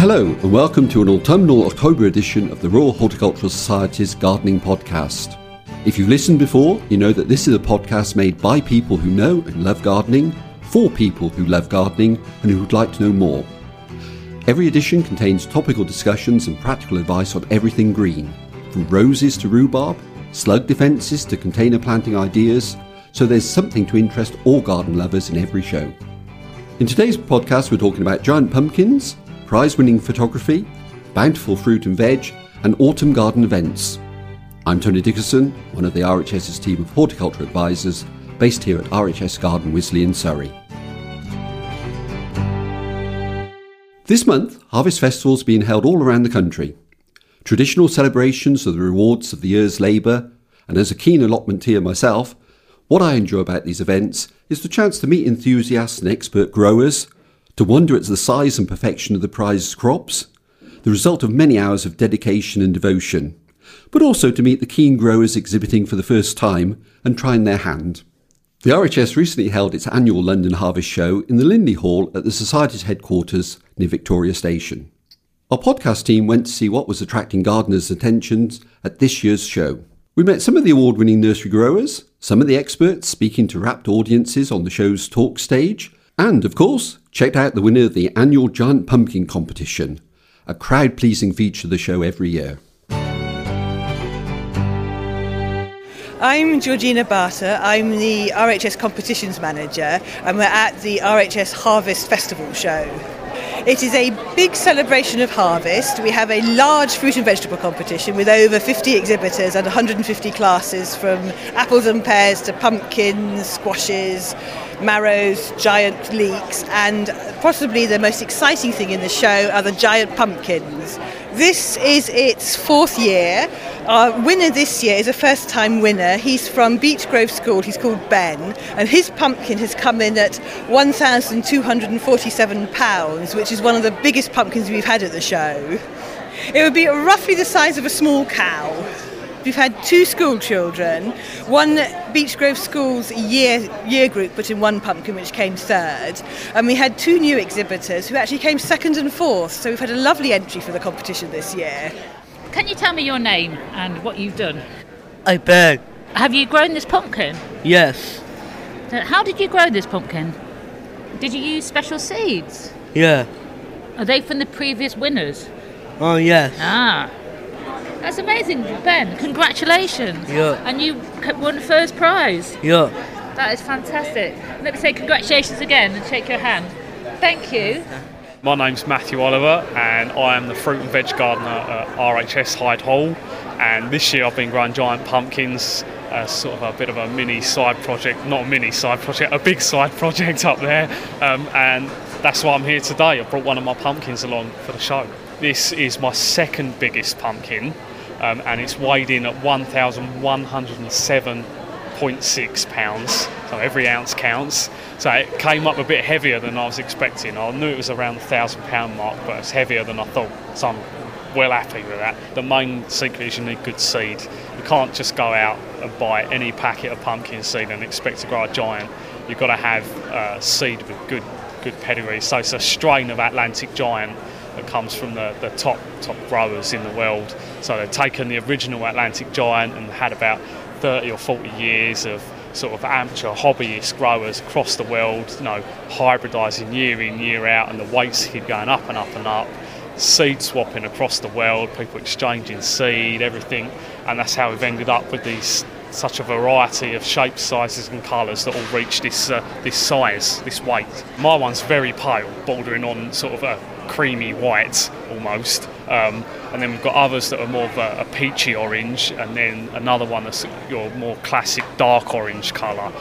Hello, and welcome to an autumnal October edition of the Royal Horticultural Society's Gardening Podcast. If you've listened before, you know that this is a podcast made by people who know and love gardening, for people who love gardening, and who would like to know more. Every edition contains topical discussions and practical advice on everything green, from roses to rhubarb, slug defences to container planting ideas, so there's something to interest all garden lovers in every show. In today's podcast, we're talking about giant pumpkins, prize winning photography, bountiful fruit and veg, and autumn garden events. I'm Tony Dickerson, one of the RHS's team of horticulture advisors based here at RHS Garden Wisley in Surrey. This month, harvest festivals being held all around the country. Traditional celebrations are the rewards of the year's labour, and as a keen allotmenteer myself, what I enjoy about these events is the chance to meet enthusiasts and expert growers, to wonder at the size and perfection of the prized crops, the result of many hours of dedication and devotion, but also to meet the keen growers exhibiting for the first time and trying their hand. The RHS recently held its annual London Harvest Show in the Lindley Hall at the Society's headquarters near Victoria Station. Our podcast team went to see what was attracting gardeners' attentions at this year's show. We met some of the award winning nursery growers, some of the experts speaking to rapt audiences on the show's talk stage, and, of course, checked out the winner of the annual Giant Pumpkin competition, a crowd pleasing feature of the show every year. I'm Georgina Barter. I'm the RHS Competitions Manager, and we're at the RHS Harvest Festival Show. It is a big celebration of harvest. We have a large fruit and vegetable competition with over 50 exhibitors and 150 classes from apples and pears to pumpkins, squashes, marrows, giant leeks, and possibly the most exciting thing in the show are the giant pumpkins. This is its fourth year. Our winner this year is a first time winner. He's from Beech Grove School. He's called Ben. And his pumpkin has come in at £1,247, which is one of the biggest pumpkins we've had at the show. It would be roughly the size of a small cow. We've had two school children, one Beech Grove School's year year group put in one pumpkin, which came third, and we had two new exhibitors who actually came second and fourth. So we've had a lovely entry for the competition this year. Can you tell me your name and what you've done? I beg. Have you grown this pumpkin? Yes. How did you grow this pumpkin? Did you use special seeds? Yeah. Are they from the previous winners? Oh yes. Ah. That's amazing, Ben. Congratulations. Yeah. And you won first prize. Yeah. That is fantastic. Let me say congratulations again and shake your hand. Thank you. My name's Matthew Oliver, and I am the fruit and veg gardener at RHS Hyde Hall. And this year I've been growing giant pumpkins as sort of a bit of a mini side project, not a mini side project, a big side project up there. Um, and that's why I'm here today. I brought one of my pumpkins along for the show. This is my second biggest pumpkin, um, and it's weighed in at 1,107.6 pounds. So every ounce counts. So it came up a bit heavier than I was expecting. I knew it was around the thousand pound mark, but it's heavier than I thought. So I'm well happy with that. The main secret is you need good seed. You can't just go out and buy any packet of pumpkin seed and expect to grow a giant. You've got to have uh, seed with good good pedigree. So it's a strain of Atlantic giant that comes from the, the top top growers in the world. So they've taken the original Atlantic giant and had about 30 or 40 years of sort of amateur hobbyist growers across the world, you know, hybridising year in, year out, and the weights keep going up and up and up. Seed swapping across the world, people exchanging seed, everything, and that's how we've ended up with these such a variety of shapes, sizes, and colours that all reach this uh, this size, this weight. My one's very pale, bordering on sort of a creamy white almost. Um, and then we've got others that are more of a, a, peachy orange, and then another one that's your more classic dark orange colour.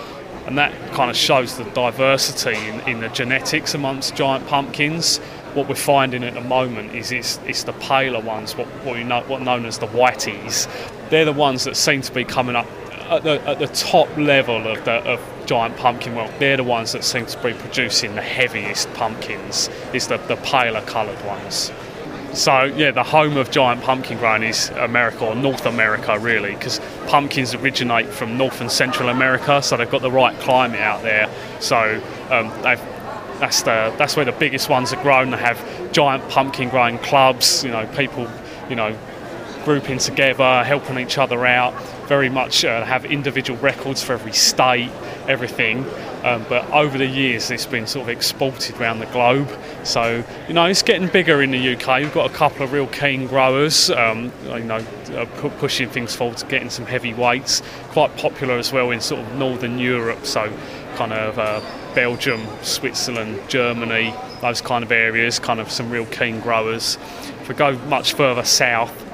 And that kind of shows the diversity in, in the genetics amongst giant pumpkins. What we're finding at the moment is it's, it's the paler ones, what, what we know, what known as the whiteys. They're the ones that seem to be coming up at the, at the top level of the of giant pumpkin world. They're the ones that seem to be producing the heaviest pumpkins. Is the, the paler coloured ones. So yeah, the home of giant pumpkin growing is America or North America really, because pumpkins originate from North and Central America, so they've got the right climate out there. So um, that's the that's where the biggest ones are grown. They have giant pumpkin growing clubs. You know, people, you know, grouping together, helping each other out. Very much uh, have individual records for every state, everything. Um, but over the years, it's been sort of exported around the globe. So you know, it's getting bigger in the UK. We've got a couple of real keen growers, um, you know, uh, pushing things forward, getting some heavy weights. Quite popular as well in sort of northern Europe. So kind of uh, Belgium, Switzerland, Germany, those kind of areas. Kind of some real keen growers. If we go much further south,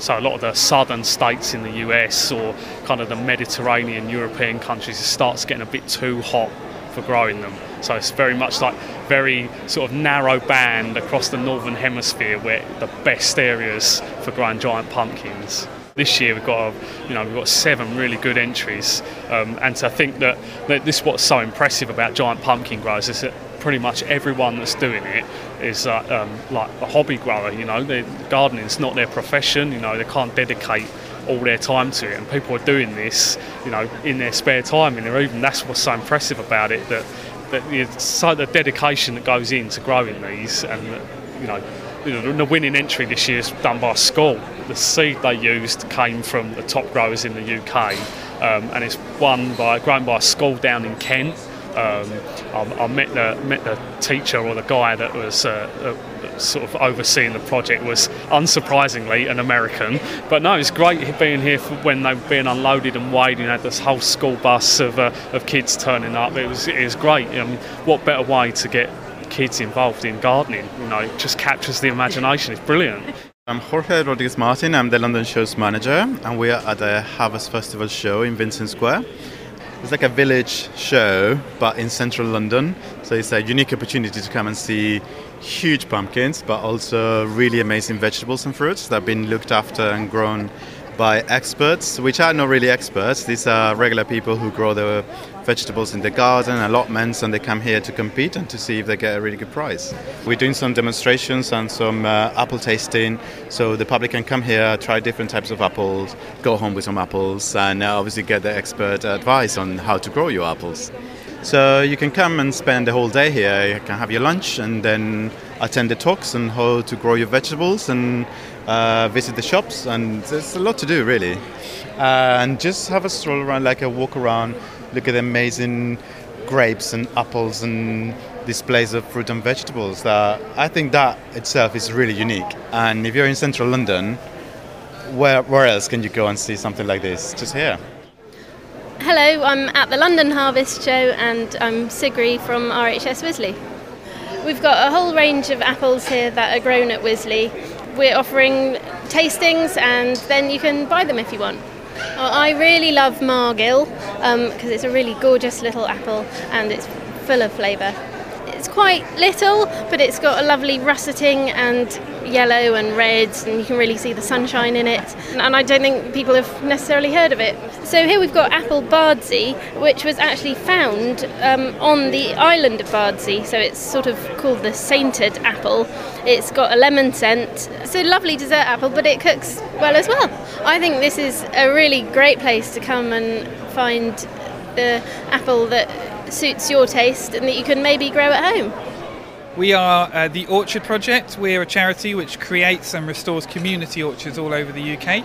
so a lot of the southern states in the US or kind of the Mediterranean European countries, it starts getting a bit too hot for growing them. So it's very much like very sort of narrow band across the northern hemisphere where the best areas for growing giant pumpkins. This year we've got, you know, we've got seven really good entries, um, and to think that, that this is what's so impressive about giant pumpkin growers is that pretty much everyone that's doing it is uh, um, like a hobby grower. You know, gardening is not their profession. You know, they can't dedicate all their time to it, and people are doing this, you know, in their spare time. And even that's what's so impressive about it that that so the dedication that goes into growing these, and you know, the winning entry this year is done by school. The seed they used came from the top growers in the UK, um, and it's won by grown by school down in Kent um, I, I, met the met the teacher or the guy that was uh, uh, sort of overseeing the project was unsurprisingly an American. But no, it's great being here when they were being unloaded and weighed. You had this whole school bus of, uh, of kids turning up. It was it was great. I mean, what better way to get kids involved in gardening? You know, it just captures the imagination. It's brilliant. I'm Jorge Rodriguez Martin. I'm the London Show's manager, and we are at the Harvest Festival show in Vincent Square. It's like a village show, but in central London. So it's a unique opportunity to come and see huge pumpkins, but also really amazing vegetables and fruits that have been looked after and grown by experts, which are not really experts. These are regular people who grow their vegetables in the garden, allotments, and they come here to compete and to see if they get a really good price. We're doing some demonstrations and some uh, apple tasting, so the public can come here, try different types of apples, go home with some apples, and uh, obviously get the expert advice on how to grow your apples. So you can come and spend the whole day here. You can have your lunch and then attend the talks on how to grow your vegetables and uh, visit the shops. And there's a lot to do, really. Uh, and just have a stroll around, like a walk around, look at the amazing grapes and apples and displays of fruit and vegetables. That I think that itself is really unique. And if you're in central London, where, where else can you go and see something like this? Just here. Hello, I'm at the London Harvest Show and I'm Sigri from RHS Wisley. We've got a whole range of apples here that are grown at Wisley. We're offering tastings and then you can buy them if you want. I really love Margil because um, it's a really gorgeous little apple and it's full of flavour. It's quite little, but it's got a lovely russeting and yellow and red, and you can really see the sunshine in it. And I don't think people have necessarily heard of it. So here we've got apple Bardsey, which was actually found um, on the island of Bardsey. So it's sort of called the sainted apple. It's got a lemon scent. It's a lovely dessert apple, but it cooks well as well. I think this is a really great place to come and find the apple that suits your taste and that you can maybe grow at home. We are uh, the Orchard Project. We're a charity which creates and restores community orchards all over the UK.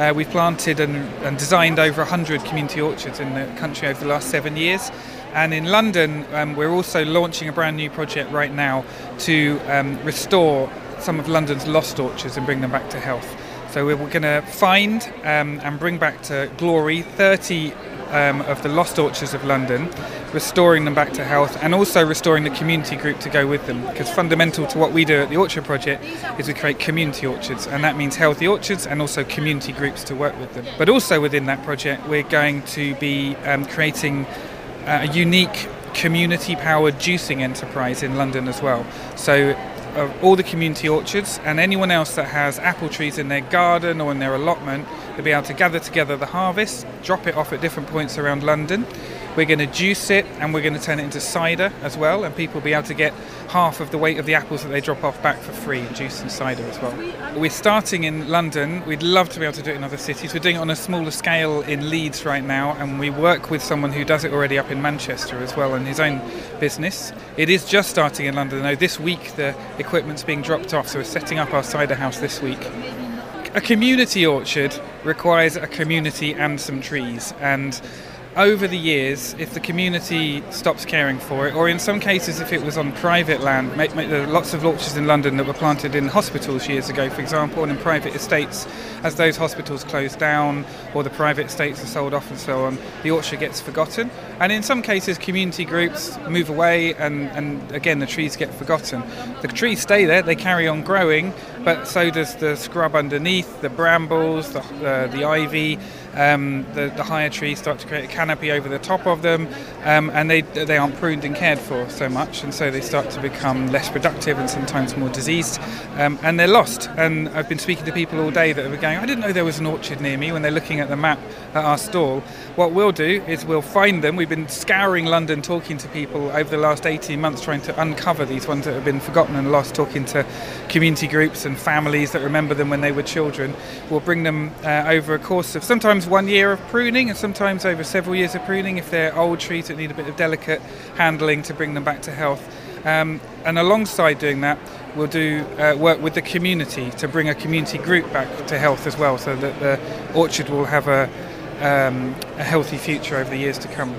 Uh, we've planted and, and, designed over 100 community orchards in the country over the last seven years. And in London, um, we're also launching a brand new project right now to um, restore some of London's lost orchards and bring them back to health. So we're going to find um, and bring back to glory 30 um, of the lost orchards of London, restoring them back to health, and also restoring the community group to go with them. Because fundamental to what we do at the Orchard Project is we create community orchards, and that means healthy orchards and also community groups to work with them. But also within that project, we're going to be um, creating a unique community powered juicing enterprise in London as well. So all the community orchards and anyone else that has apple trees in their garden or in their allotment, they'll be able to gather together the harvest, drop it off at different points around London. We're going to juice it and we're going to turn it into cider as well, and people will be able to get half of the weight of the apples that they drop off back for free, juice and cider as well. We're starting in London. We'd love to be able to do it in other cities. We're doing it on a smaller scale in Leeds right now, and we work with someone who does it already up in Manchester as well in his own business. It is just starting in London though. This week the equipment's being dropped off, so we're setting up our cider house this week. A community orchard requires a community and some trees, and over the years, if the community stops caring for it, or in some cases, if it was on private land, there are lots of orchards in London that were planted in hospitals years ago, for example, and in private estates, as those hospitals close down or the private estates are sold off and so on, the orchard gets forgotten. And in some cases, community groups move away, and, and again, the trees get forgotten. The trees stay there, they carry on growing, but so does the scrub underneath, the brambles, the, uh, the ivy. Um, the, the, higher trees start to create a canopy over the top of them, um, and they, they aren't pruned and cared for so much, and so they start to become less productive and sometimes more diseased, um, and they're lost. And I've been speaking to people all day that are going, I didn't know there was an orchard near me when they're looking at the map at our stall. What we'll do is we'll find them. We've been scouring London talking to people over the last 18 months trying to uncover these ones that have been forgotten and lost, talking to community groups and families that remember them when they were children. We'll bring them uh, over a course of sometimes sometimes one year of pruning and sometimes over several years of pruning if they're old trees that need a bit of delicate handling to bring them back to health. Um, and alongside doing that, we'll do uh, work with the community to bring a community group back to health as well, so that the orchard will have a, um, a healthy future over the years to come.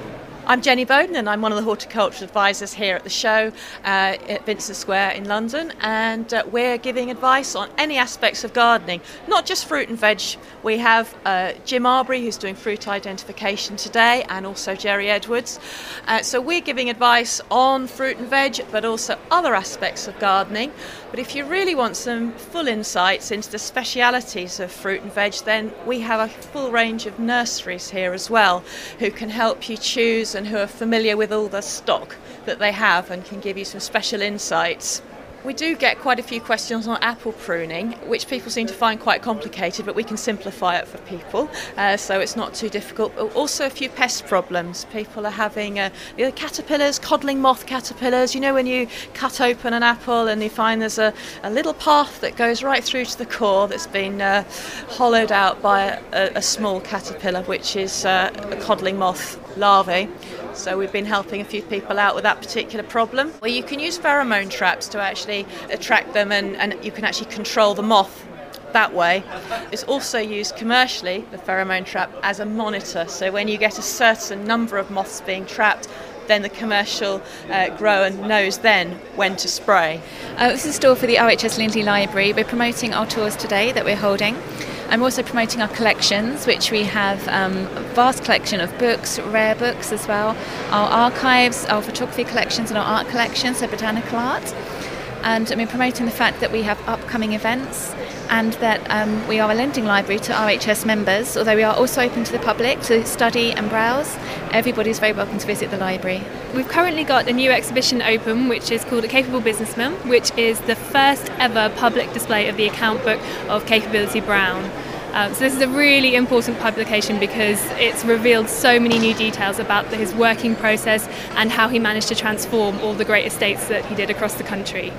I'm Jenny Bowden and I'm one of the horticultural advisors here at the show uh, at Vincent Square in London and uh, we're giving advice on any aspects of gardening, not just fruit and veg. We have uh, Jim Arbury who's doing fruit identification today and also Jerry Edwards. Uh, so we're giving advice on fruit and veg but also other aspects of gardening. But if you really want some full insights into the specialities of fruit and veg then we have a full range of nurseries here as well who can help you choose and who are familiar with all the stock that they have and can give you some special insights. We do get quite a few questions on apple pruning, which people seem to find quite complicated, but we can simplify it for people, uh, so it's not too difficult. Also, a few pest problems. People are having uh, the caterpillars, codling moth caterpillars. You know, when you cut open an apple and you find there's a, a little path that goes right through to the core that's been uh, hollowed out by a, a, small caterpillar, which is uh, a codling moth larvae. So we've been helping a few people out with that particular problem. Well, you can use pheromone traps to actually attract them and, and you can actually control the moth that way. It's also used commercially, the pheromone trap, as a monitor. So when you get a certain number of moths being trapped, then the commercial uh, grower knows then when to spray. Uh, this is a store for the RHS Lindley Library. We're promoting our tours today that we're holding. I'm also promoting our collections, which we have um, a vast collection of books, rare books as well, our archives, our photography collections, and our art collections, so botanical art. And I'm promoting the fact that we have upcoming events and that um, we are a lending library to RHS members, although we are also open to the public to study and browse. Everybody is very welcome to visit the library. We've currently got a new exhibition open which is called A Capable Businessman, which is the first ever public display of the account book of Capability Brown. Um, so this is a really important publication because it's revealed so many new details about his working process and how he managed to transform all the great estates that he did across the country.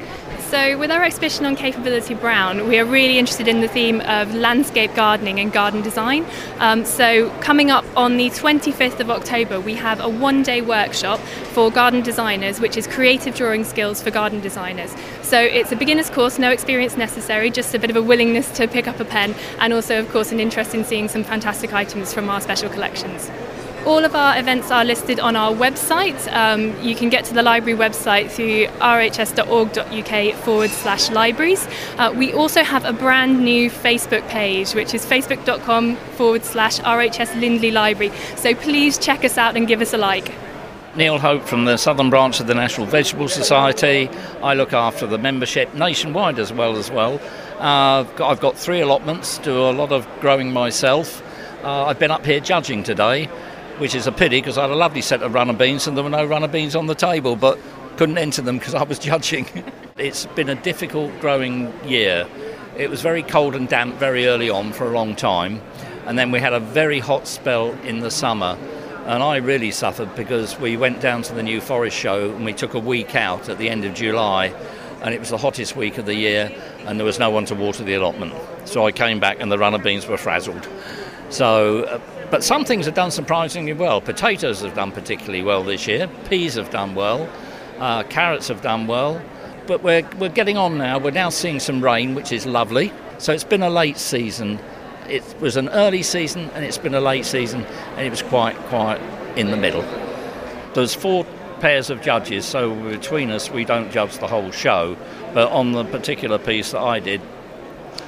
So, with our exhibition on Capability Brown, we are really interested in the theme of landscape gardening and garden design. Um, so, coming up on the 25th of October, we have a one day workshop for garden designers, which is creative drawing skills for garden designers. So, it's a beginner's course, no experience necessary, just a bit of a willingness to pick up a pen, and also, of course, an interest in seeing some fantastic items from our special collections. All of our events are listed on our website. Um, you can get to the library website through rhs.org.uk forward slash libraries. Uh, we also have a brand new Facebook page, which is facebook.com forward slash RHS Lindley Library. So please check us out and give us a like. Neil Hope from the Southern Branch of the National Vegetable Society. I look after the membership nationwide as well as well. Uh, I've, got, I've, got, three allotments, do a lot of growing myself. Uh, I've been up here judging today which is a pity because I had a lovely set of runner beans and there were no runner beans on the table, but couldn't enter them because I was judging. it's been a difficult growing year. It was very cold and damp very early on for a long time, and then we had a very hot spell in the summer. And I really suffered because we went down to the New Forest show and we took a week out at the end of July, and it was the hottest week of the year, and there was no one to water the allotment. So I came back and the runner beans were frazzled. So uh, but some things have done surprisingly well. Potatoes have done particularly well this year. Peas have done well. Uh, carrots have done well. But we're, we're getting on now. We're now seeing some rain, which is lovely. So it's been a late season. It was an early season and it's been a late season, and it was quite quite in the middle. There's four pairs of judges, so between us we don't judge the whole show. But on the particular piece that I did,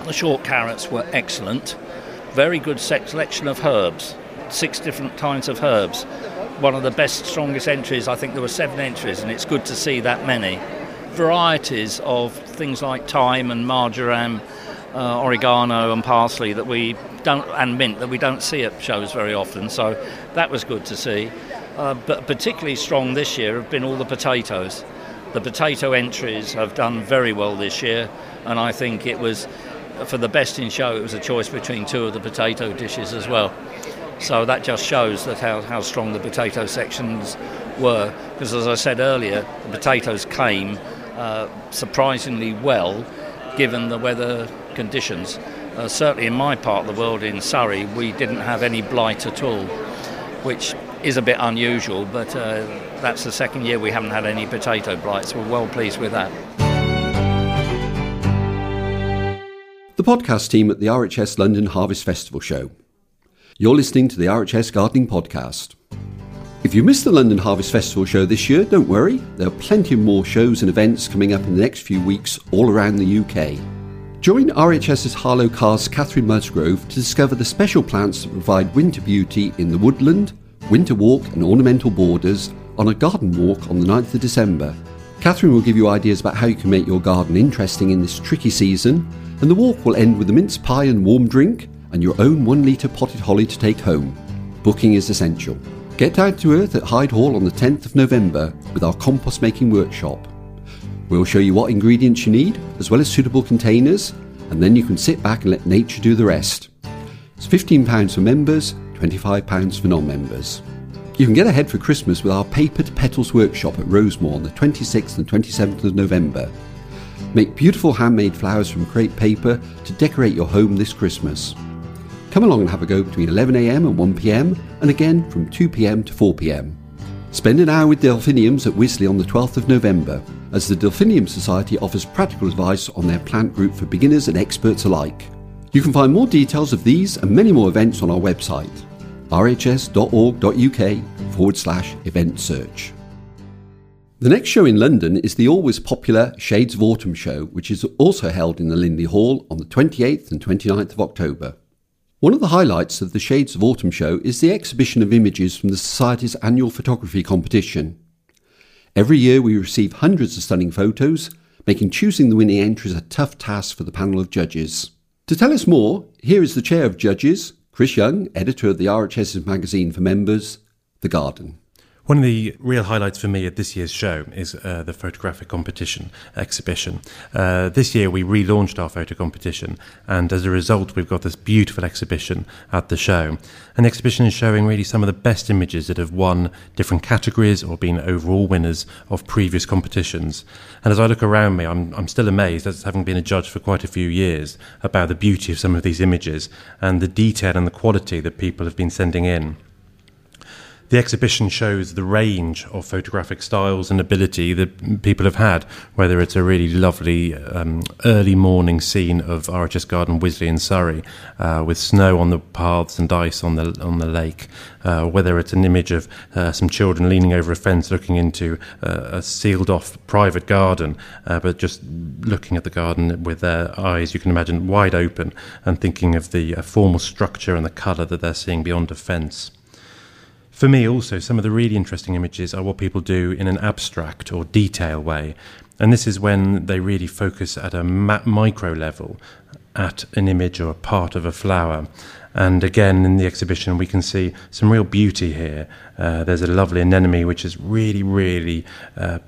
the short carrots were excellent very good selection of herbs, six different kinds of herbs. One of the best, strongest entries, I think there were seven entries, and it's good to see that many. Varieties of things like thyme and marjoram, uh, oregano and parsley that we don't, and mint that we don't see at shows very often. So that was good to see. Uh, but particularly strong this year have been all the potatoes. The potato entries have done very well this year, and I think it was for the best in show, it was a choice between two of the potato dishes as well. So that just shows that how, how strong the potato sections were. Because as I said earlier, the potatoes came uh, surprisingly well given the weather conditions. Uh, certainly in my part of the world, in Surrey, we didn't have any blight at all, which is a bit unusual, but uh, that's the second year we haven't had any potato blights. We're well pleased with that. The podcast team at the RHS London Harvest Festival show. You're listening to the RHS Gardening Podcast. If you missed the London Harvest Festival show this year, don't worry, there are plenty more shows and events coming up in the next few weeks all around the UK. Join RHS's Harlow Carr's Catherine Musgrove to discover the special plants that provide winter beauty in the woodland, winter walk, and ornamental borders on a garden walk on the 9th of December. Catherine will give you ideas about how you can make your garden interesting in this tricky season and the walk will end with a mince pie and warm drink and your own one litre potted holly to take home. Booking is essential. Get down to earth at Hyde Hall on the 10th of November with our compost making workshop. We'll show you what ingredients you need, as well as suitable containers, and then you can sit back and let nature do the rest. It's £15 for members, £25 for non members. You can get ahead for Christmas with our Papered Petals workshop at Rosemoor on the 26th and 27th of November. Make beautiful handmade flowers from crepe paper to decorate your home this Christmas. Come along and have a go between 11am and 1pm and again from 2pm to 4pm. Spend an hour with Delphiniums at Wisley on the 12th of November, as the Delphinium Society offers practical advice on their plant group for beginners and experts alike. You can find more details of these and many more events on our website, rhs.org.uk forward slash event search. The next show in London is the always popular Shades of Autumn show, which is also held in the Lindley Hall on the 28th and 29th of October. One of the highlights of the Shades of Autumn show is the exhibition of images from the Society's annual photography competition. Every year we receive hundreds of stunning photos, making choosing the winning entries a tough task for the panel of judges. To tell us more, here is the chair of judges, Chris Young, editor of the RHS's magazine for members, The Garden. One of the real highlights for me at this year's show is uh, the photographic competition exhibition. Uh, this year we relaunched our photo competition, and as a result, we've got this beautiful exhibition at the show. An exhibition is showing really some of the best images that have won different categories or been overall winners of previous competitions. And as I look around me, I'm, I'm still amazed, as having been a judge for quite a few years, about the beauty of some of these images and the detail and the quality that people have been sending in. The exhibition shows the range of photographic styles and ability that people have had, whether it's a really lovely um, early morning scene of RHS Garden Wisley in Surrey, uh, with snow on the paths and ice on the on the lake, uh, whether it's an image of uh, some children leaning over a fence looking into uh, a sealed off private garden, uh, but just looking at the garden with their eyes, you can imagine, wide open and thinking of the uh, formal structure and the colour that they're seeing beyond a fence. For me, also, some of the really interesting images are what people do in an abstract or detail way. And this is when they really focus at a micro level at an image or a part of a flower. And again, in the exhibition, we can see some real beauty here. Uh, there's a lovely anemone which is really, really uh,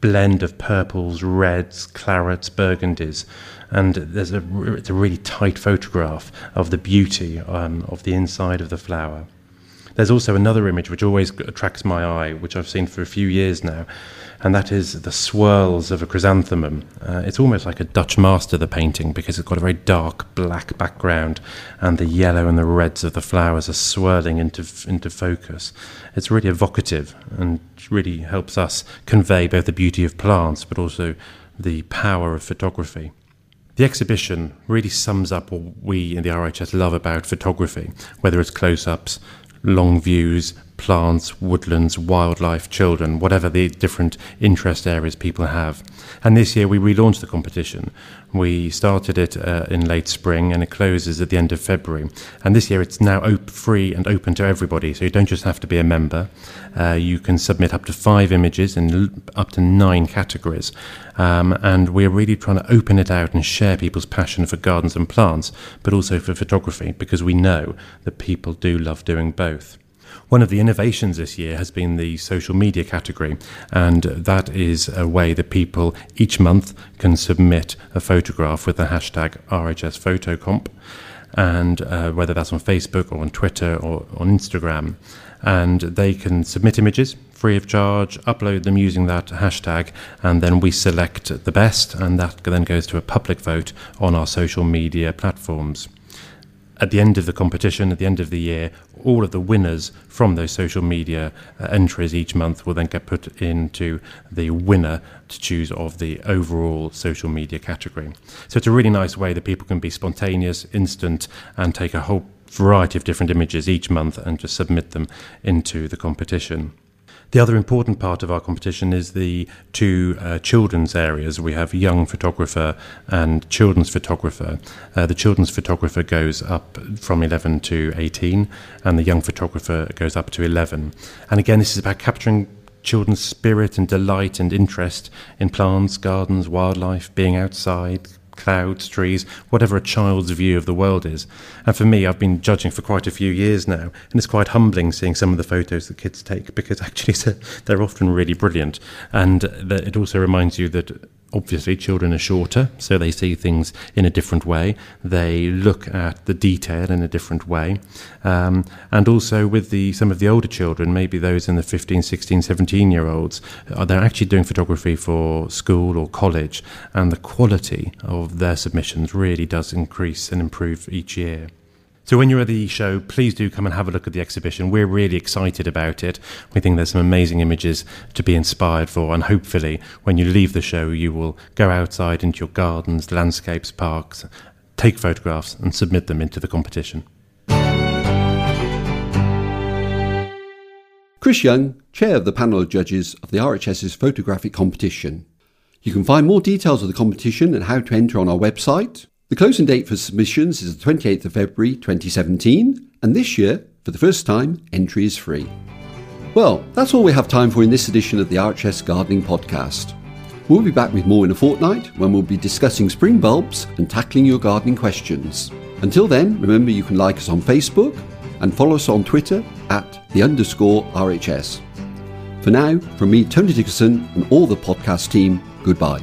blend of purples, reds, clarets, burgundies, and there's a it's a really tight photograph of the beauty um, of the inside of the flower. There's also another image which always attracts my eye, which I've seen for a few years now, and that is the swirls of a chrysanthemum. Uh, it's almost like a Dutch master, the painting, because it's got a very dark black background, and the yellow and the reds of the flowers are swirling into, into focus. It's really evocative and really helps us convey both the beauty of plants but also the power of photography. The exhibition really sums up what we in the RHS love about photography, whether it's close ups, long views, plants, woodlands, wildlife, children, whatever the different interest areas people have. And this year we relaunched the competition. We started it uh, in late spring and it closes at the end of February. And this year it's now op- free and open to everybody. So you don't just have to be a member. Uh, you can submit up to five images in l- up to nine categories. Um, and we're really trying to open it out and share people's passion for gardens and plants, but also for photography, because we know that people do love doing both. One of the innovations this year has been the social media category, and that is a way that people each month can submit a photograph with the hashtag RHSPhotocomp, and uh, whether that's on Facebook or on Twitter or on Instagram. And they can submit images free of charge, upload them using that hashtag, and then we select the best, and that then goes to a public vote on our social media platforms at the end of the competition, at the end of the year, all of the winners from those social media uh, entries each month will then get put into the winner to choose of the overall social media category. So it's a really nice way that people can be spontaneous, instant, and take a whole variety of different images each month and just submit them into the competition. The other important part of our competition is the two uh, children's areas. We have young photographer and children's photographer. Uh, the children's photographer goes up from 11 to 18, and the young photographer goes up to 11. And again, this is about capturing children's spirit and delight and interest in plants, gardens, wildlife, being outside, clouds, trees, whatever a child's view of the world is. And for me, I've been judging for quite a few years now, and it's quite humbling seeing some of the photos that kids take because actually they're often really brilliant. And it also reminds you that obviously children are shorter, so they see things in a different way. They look at the detail in a different way. Um, and also with the some of the older children, maybe those in the 15, 16, 17 year olds, uh, they're actually doing photography for school or college, and the quality of their submissions really does increase and improve each year. So when you're at the show, please do come and have a look at the exhibition. We're really excited about it. We think there's some amazing images to be inspired for, and hopefully, when you leave the show, you will go outside into your gardens, landscapes, parks, take photographs, and submit them into the competition. Chris Young, chair of the panel of judges of the RHS's photographic competition. You can find more details of the competition and how to enter on our website, the closing date for submissions is the 28th of February 2017, and this year, for the first time, entry is free. Well, that's all we have time for in this edition of the RHS Gardening Podcast. We'll be back with more in a fortnight when we'll be discussing spring bulbs and tackling your gardening questions. Until then, remember you can like us on Facebook and follow us on Twitter at the underscore RHS. For now, from me, Tony Dickerson, and all the podcast team, goodbye.